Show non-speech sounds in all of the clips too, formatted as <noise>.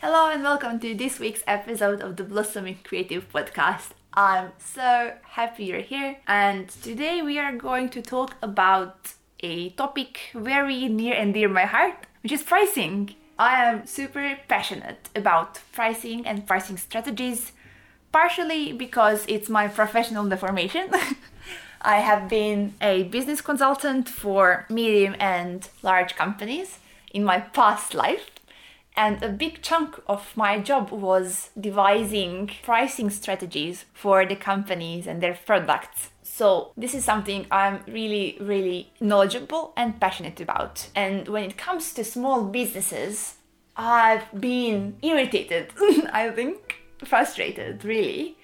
Hello and welcome to this week's episode of the Blossoming Creative Podcast. I'm so happy you're here, and today we are going to talk about a topic very near and dear my heart, which is pricing. I am super passionate about pricing and pricing strategies, partially because it's my professional deformation. <laughs> I have been a business consultant for medium and large companies in my past life. And a big chunk of my job was devising pricing strategies for the companies and their products. So, this is something I'm really, really knowledgeable and passionate about. And when it comes to small businesses, I've been irritated, <laughs> I think, frustrated, really,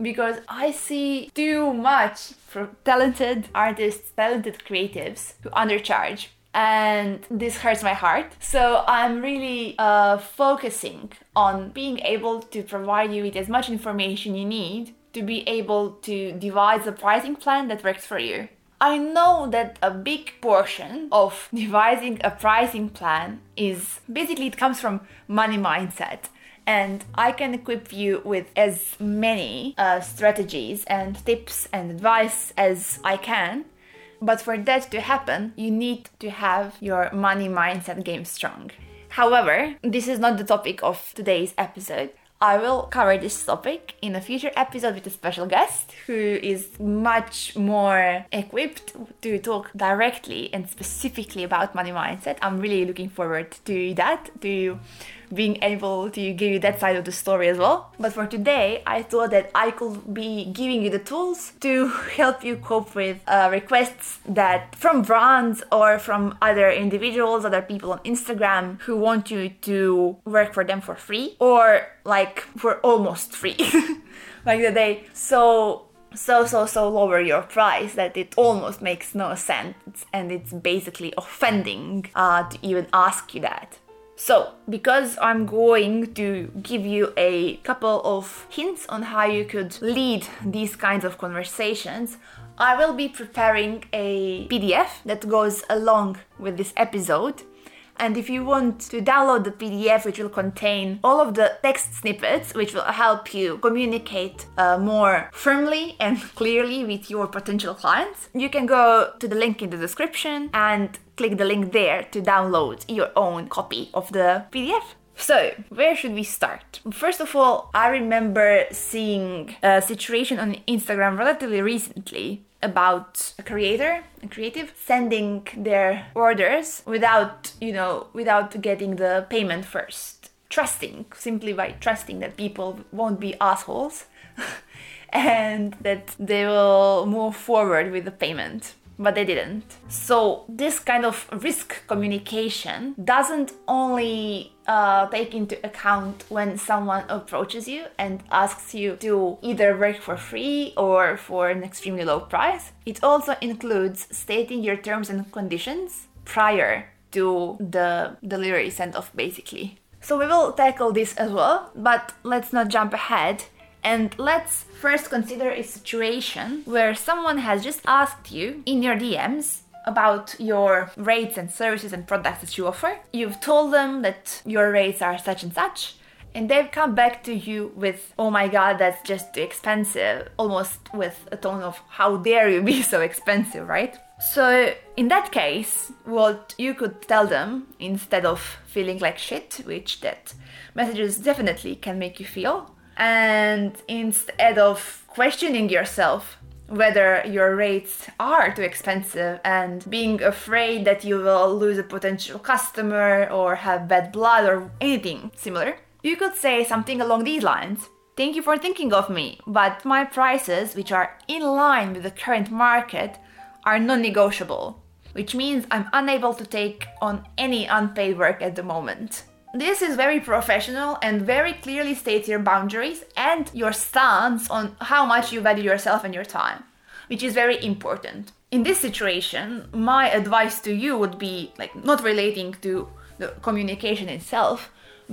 because I see too much for talented artists, talented creatives who undercharge. And this hurts my heart. So I'm really uh, focusing on being able to provide you with as much information you need to be able to devise a pricing plan that works for you. I know that a big portion of <laughs> devising a pricing plan is basically it comes from money mindset and I can equip you with as many uh, strategies and tips and advice as I can. But for that to happen, you need to have your money mindset game strong. However, this is not the topic of today's episode. I will cover this topic in a future episode with a special guest who is much more equipped to talk directly and specifically about money mindset. I'm really looking forward to that, to being able to give you that side of the story as well. But for today, I thought that I could be giving you the tools to <laughs> help you cope with uh, requests that from brands or from other individuals, other people on Instagram who want you to work for them for free or like for almost free. <laughs> like that they so so so so lower your price that it almost makes no sense and it's basically offending uh, to even ask you that so, because I'm going to give you a couple of hints on how you could lead these kinds of conversations, I will be preparing a PDF that goes along with this episode and if you want to download the PDF, which will contain all of the text snippets, which will help you communicate uh, more firmly and <laughs> clearly with your potential clients, you can go to the link in the description and click the link there to download your own copy of the PDF. So, where should we start? First of all, I remember seeing a situation on Instagram relatively recently about a creator, a creative, sending their orders without, you know, without getting the payment first. Trusting, simply by trusting that people won't be assholes <laughs> and that they will move forward with the payment but they didn't. So, this kind of risk communication doesn't only uh, take into account when someone approaches you and asks you to either work for free or for an extremely low price, it also includes stating your terms and conditions prior to the delivery sent off, basically. So, we will tackle this as well, but let's not jump ahead and let's first consider a situation where someone has just asked you in your DMs about your rates and services and products that you offer. You've told them that your rates are such and such, and they've come back to you with, oh my god, that's just too expensive, almost with a tone of, how dare you be <laughs> so expensive, right? So, in that case, what you could tell them instead of feeling like shit, which that messages definitely can make you feel, and instead of questioning yourself whether your rates are too expensive and being afraid that you will lose a potential customer or have bad blood or anything similar, you could say something along these lines. Thank you for thinking of me, but my prices, which are in line with the current market, are non negotiable, which means I'm unable to take on any unpaid work at the moment. This is very professional and very clearly states your boundaries and your stance on how much you value yourself and your time, which is very important. In this situation, my advice to you would be like not relating to the communication itself,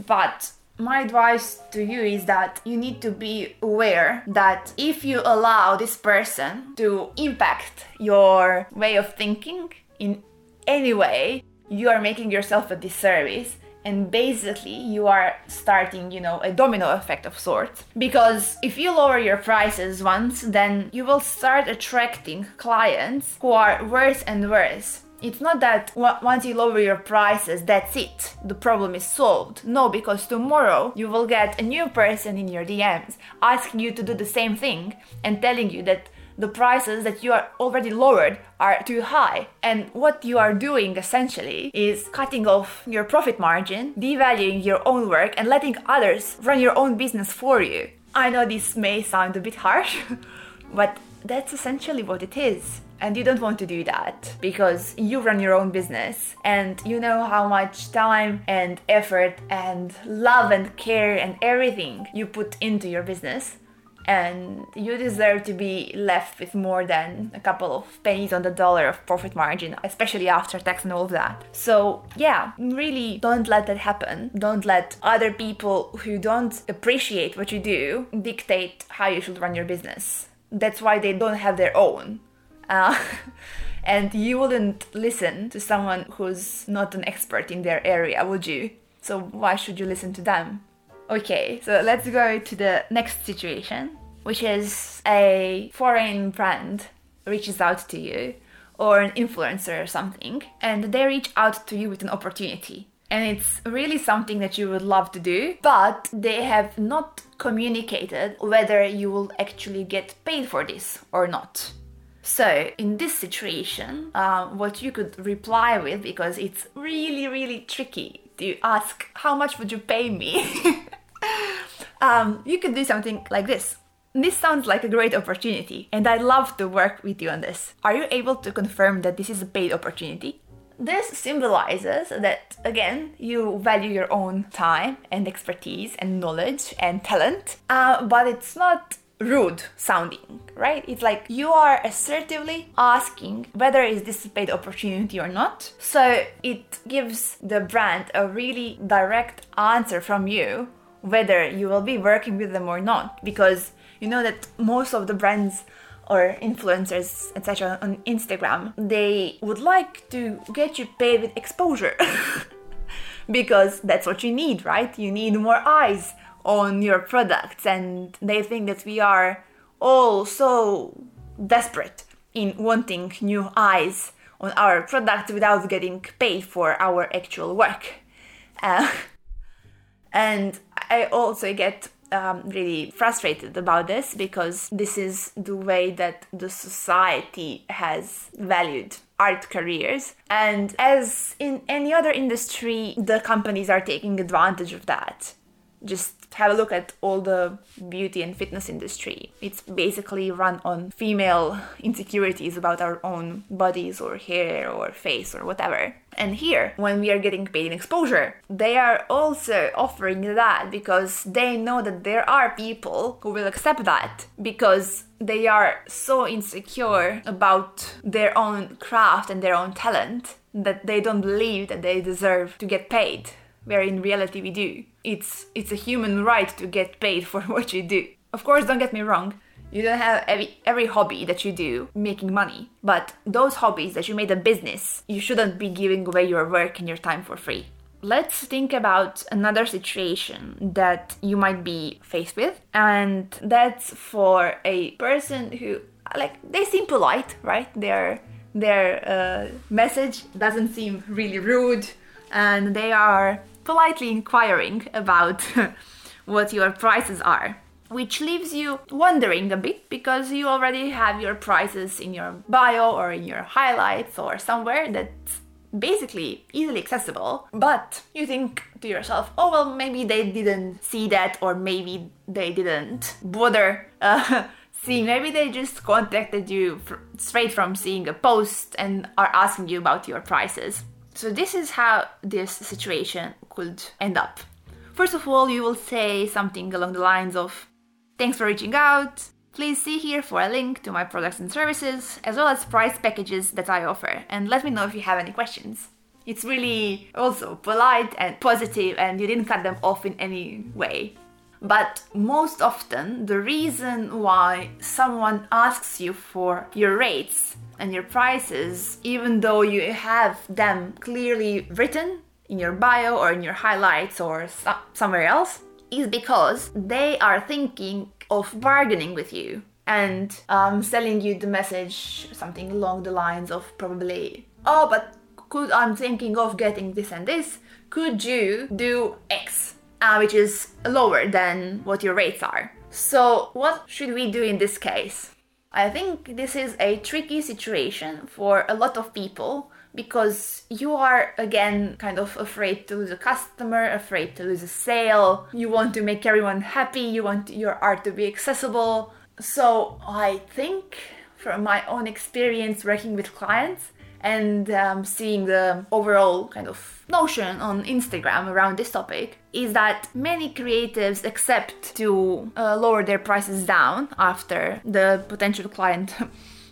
but my advice to you is that you need to be aware that if you allow this person to impact your way of thinking in any way, you are making yourself a disservice and basically you are starting you know a domino effect of sorts. Because if you lower your prices once then you will start attracting clients who are worse and worse. It's not that once you lower your prices, that's it, the problem is solved. No, because tomorrow you will get a new person in your DMs asking you to do the same thing and telling you that the prices that you are already lowered are too high. And what you are doing essentially is cutting off your profit margin, devaluing your own work, and letting others run your own business for you. I know this may sound a bit harsh, <laughs> but that's essentially what it is. And you don't want to do that because you run your own business and you know how much time and effort and love and care and everything you put into your business and you deserve to be left with more than a couple of pennies on the dollar of profit margin, especially after tax and all of that. So, yeah, really don't let that happen. Don't let other people who don't appreciate what you do dictate how you should run your business. That's why they don't have their own. Uh, <laughs> and you wouldn't listen to someone who's not an expert in their area, would you? So, why should you listen to them? Okay, so let's go to the next situation, which is a foreign brand reaches out to you or an influencer or something, and they reach out to you with an opportunity. And it's really something that you would love to do, but they have not communicated whether you will actually get paid for this or not. So, in this situation, uh, what you could reply with, because it's really, really tricky to ask, How much would you pay me? <laughs> um, you could do something like this. This sounds like a great opportunity, and I'd love to work with you on this. Are you able to confirm that this is a paid opportunity? This symbolizes that, again, you value your own time and expertise and knowledge and talent, uh, but it's not rude sounding, right? It's like you are assertively asking whether is this a paid opportunity or not. So it gives the brand a really direct answer from you whether you will be working with them or not because you know that most of the brands or influencers etc on instagram they would like to get you paid with exposure. <laughs> Because that's what you need right? You need more eyes on your products and they think that we are all so desperate in wanting new eyes on our product without getting paid for our actual work. Uh, <laughs> and I also get um, really frustrated about this because this is the way that the society has valued art careers. And as in any other industry, the companies are taking advantage of that. Just have a look at all the beauty and fitness industry. It's basically run on female insecurities about our own bodies or hair or face or whatever. And here, when we are getting paid in exposure, they are also offering that because they know that there are people who will accept that because they are so insecure about their own craft and their own talent that they don't believe that they deserve to get paid where in reality we do. It's it's a human right to get paid for <laughs> what you do. Of course, don't get me wrong. You don't have every every hobby that you do making money, but those hobbies that you made a business, you shouldn't be giving away your work and your time for free. Let's think about another situation that you might be faced with, and that's for a person who like they seem polite, right? Their their uh, message doesn't seem really rude, and they are politely inquiring about <laughs> what your prices are which leaves you wondering a bit because you already have your prices in your bio or in your highlights or somewhere that's basically easily accessible. But you think to yourself, oh, well, maybe they didn't see that, or maybe they didn't bother. Uh, <laughs> see, maybe they just contacted you straight from seeing a post and are asking you about your prices. So, this is how this situation could end up. First of all, you will say something along the lines of Thanks for reaching out. Please see here for a link to my products and services, as well as price packages that I offer, and let me know if you have any questions. It's really also polite and positive, and you didn't cut them off in any way. But most often, the reason why someone asks you for your rates and your prices, even though you have them clearly written in your bio or in your highlights or so- somewhere else is because they are thinking of bargaining with you and um, selling you the message something along the lines of probably, oh, but could I'm thinking of getting this and this? Could you do X, uh, which is lower than what your rates are? So, what should we do in this case? I think this is a tricky situation for a lot of people because you are again kind of afraid to lose a customer, afraid to lose a sale. You want to make everyone happy, you want your art to be accessible. So I think from my own experience working with clients and um, seeing the overall kind of notion on Instagram around this topic is that many creatives accept to uh, lower their prices down after the potential client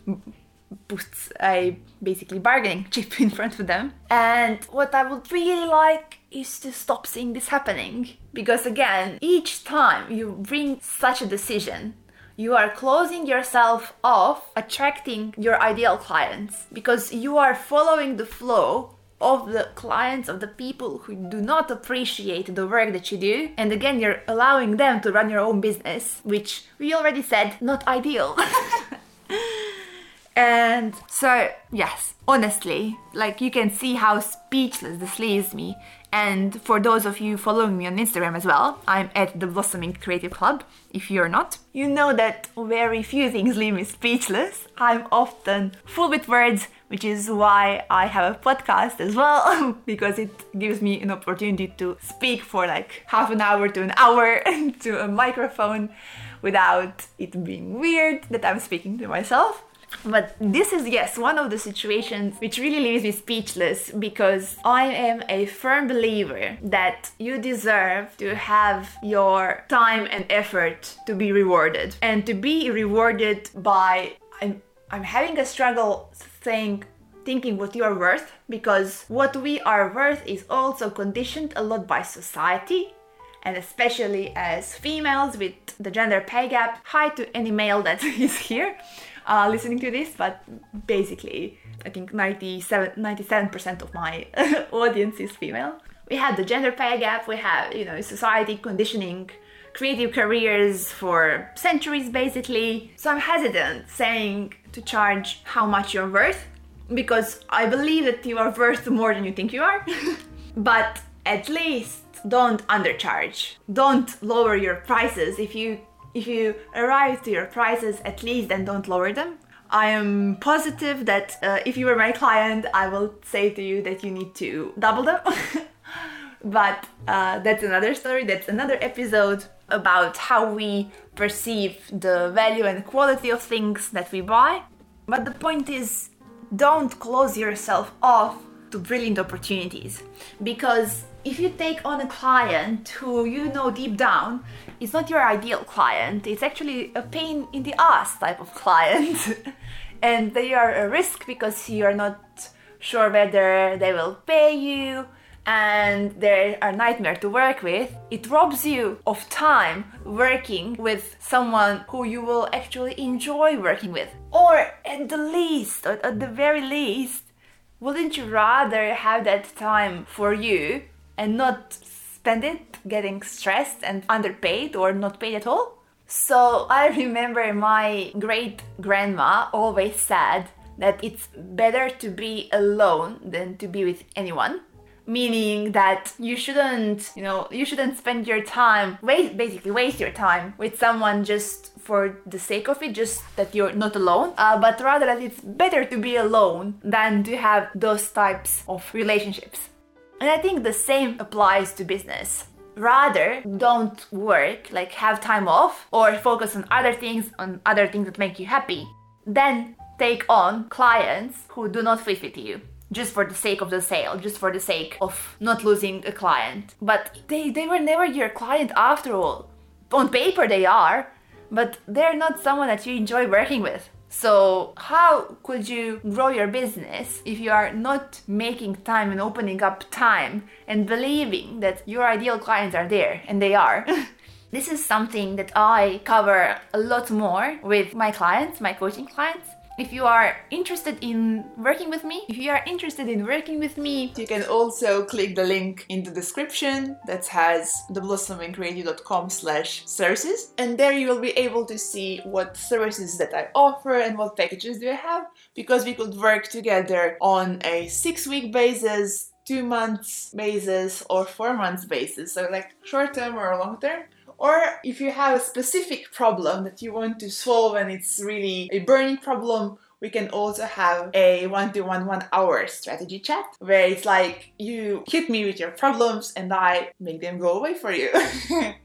<laughs> puts a basically bargaining <laughs> chip in front of them. And what I would really like is to stop seeing this happening because again, each time you bring such a decision you are closing yourself off attracting your ideal clients because you are following the flow of the clients of the people who do not appreciate the work that you do. And again you're allowing them to run your own business which we already said not ideal <laughs> and so yes honestly like you can see how speechless this leaves me and for those of you following me on Instagram as well, I'm at the Blossoming Creative Club. If you're not, you know that very few things leave me speechless. I'm often full with words, which is why I have a podcast as well, <laughs> because it gives me an opportunity to speak for like half an hour to an hour <laughs> to a microphone without it being weird that I'm speaking to myself. But this is, yes, one of the situations which really leaves me speechless because I am a firm believer that you deserve to have your time and effort to be rewarded and to be rewarded by. I'm, I'm having a struggle saying thinking what you are worth because what we are worth is also conditioned a lot by society and especially as females with the gender pay gap. Hi to any male that <laughs> is here uh, listening to this, but basically, I think 97, 97% of my <laughs> audience is female. We have the gender pay gap, we have, you know, society conditioning creative careers for centuries basically. So I'm hesitant saying to charge how much you're worth because I believe that you are worth more than you think you are. <laughs> but at least don't undercharge. Don't lower your prices if you if you arrive to your prices at least and don't lower them. I am positive that uh, if you were my client, I will say to you that you need to double them. <laughs> but uh, that's another story, that's another episode about how we perceive the value and quality of things that we buy. But the point is, don't close yourself off to brilliant opportunities. Because if you take on a client who you know deep down is not your ideal client, it's actually a pain in the ass type of client, <laughs> and they are a risk because you're not sure whether they will pay you and they're a nightmare to work with, it robs you of time working with someone who you will actually enjoy working with. Or at the least, or at the very least, wouldn't you rather have that time for you and not spend it getting stressed and underpaid or not paid at all. So I remember my great grandma always said that it's better to be alone than to be with anyone meaning that you shouldn't you know you shouldn't spend your time waste basically waste your time with someone just for the sake of it just that you're not alone uh, but rather that it's better to be alone than to have those types of relationships and I think the same applies to business. Rather, don't work, like have time off, or focus on other things, on other things that make you happy. Then take on clients who do not fit with you just for the sake of the sale, just for the sake of not losing a client. But they, they were never your client after all. On paper, they are, but they're not someone that you enjoy working with. So, how could you grow your business if you are not making time and opening up time and believing that your ideal clients are there and they are? <laughs> this is something that I cover a lot more with my clients, my coaching clients. If you are interested in working with me, if you are interested in working with me, You can also click the link in the description that has theblossomingcreative.com slash services and there you will be able to see what services that I offer and what packages do I have because we could work together on a six week basis, two months basis or four months basis. So like short term or long term. Or if you have a specific problem that you want to solve and it's really a burning problem, we can also have a one to one one hour strategy chat where it's like you hit me with your problems and I make them go away for you. <laughs>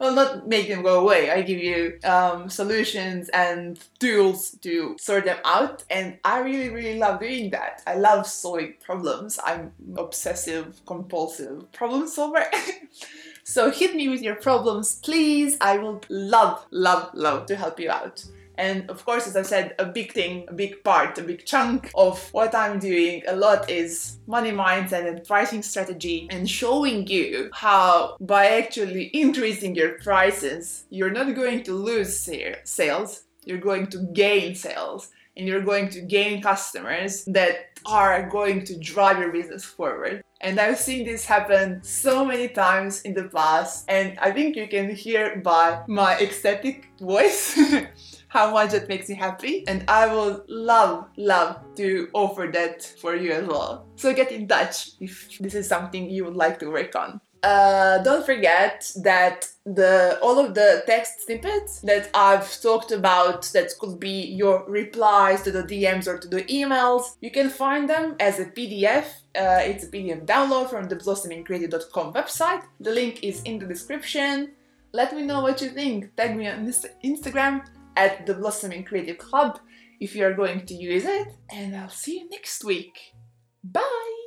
well, not make them go away. I give you um, solutions and tools to sort them out, and I really, really love doing that. I love solving problems. I'm obsessive, compulsive problem solver. <laughs> so hit me with your problems, please. I will love, love, love to help you out. And of course, as I said, a big thing, a big part, a big chunk of what I'm doing a lot is money mindset and pricing strategy and showing you how by actually increasing your prices, you're not going to lose sales, you're going to gain sales and you're going to gain customers that are going to drive your business forward. And I've seen this happen so many times in the past, and I think you can hear by my ecstatic voice <laughs> how much it makes me happy. And I will love, love to offer that for you as well. So get in touch if this is something you would like to work on. Uh, don't forget that the all of the text snippets that I've talked about that could be your replies to the DMs or to the emails, you can find them as a PDF. Uh, it's a PDF download from the blossomingcreative.com website. The link is in the description. Let me know what you think. Tag me on Instagram at the Blossoming Creative Club if you are going to use it. And I'll see you next week. Bye!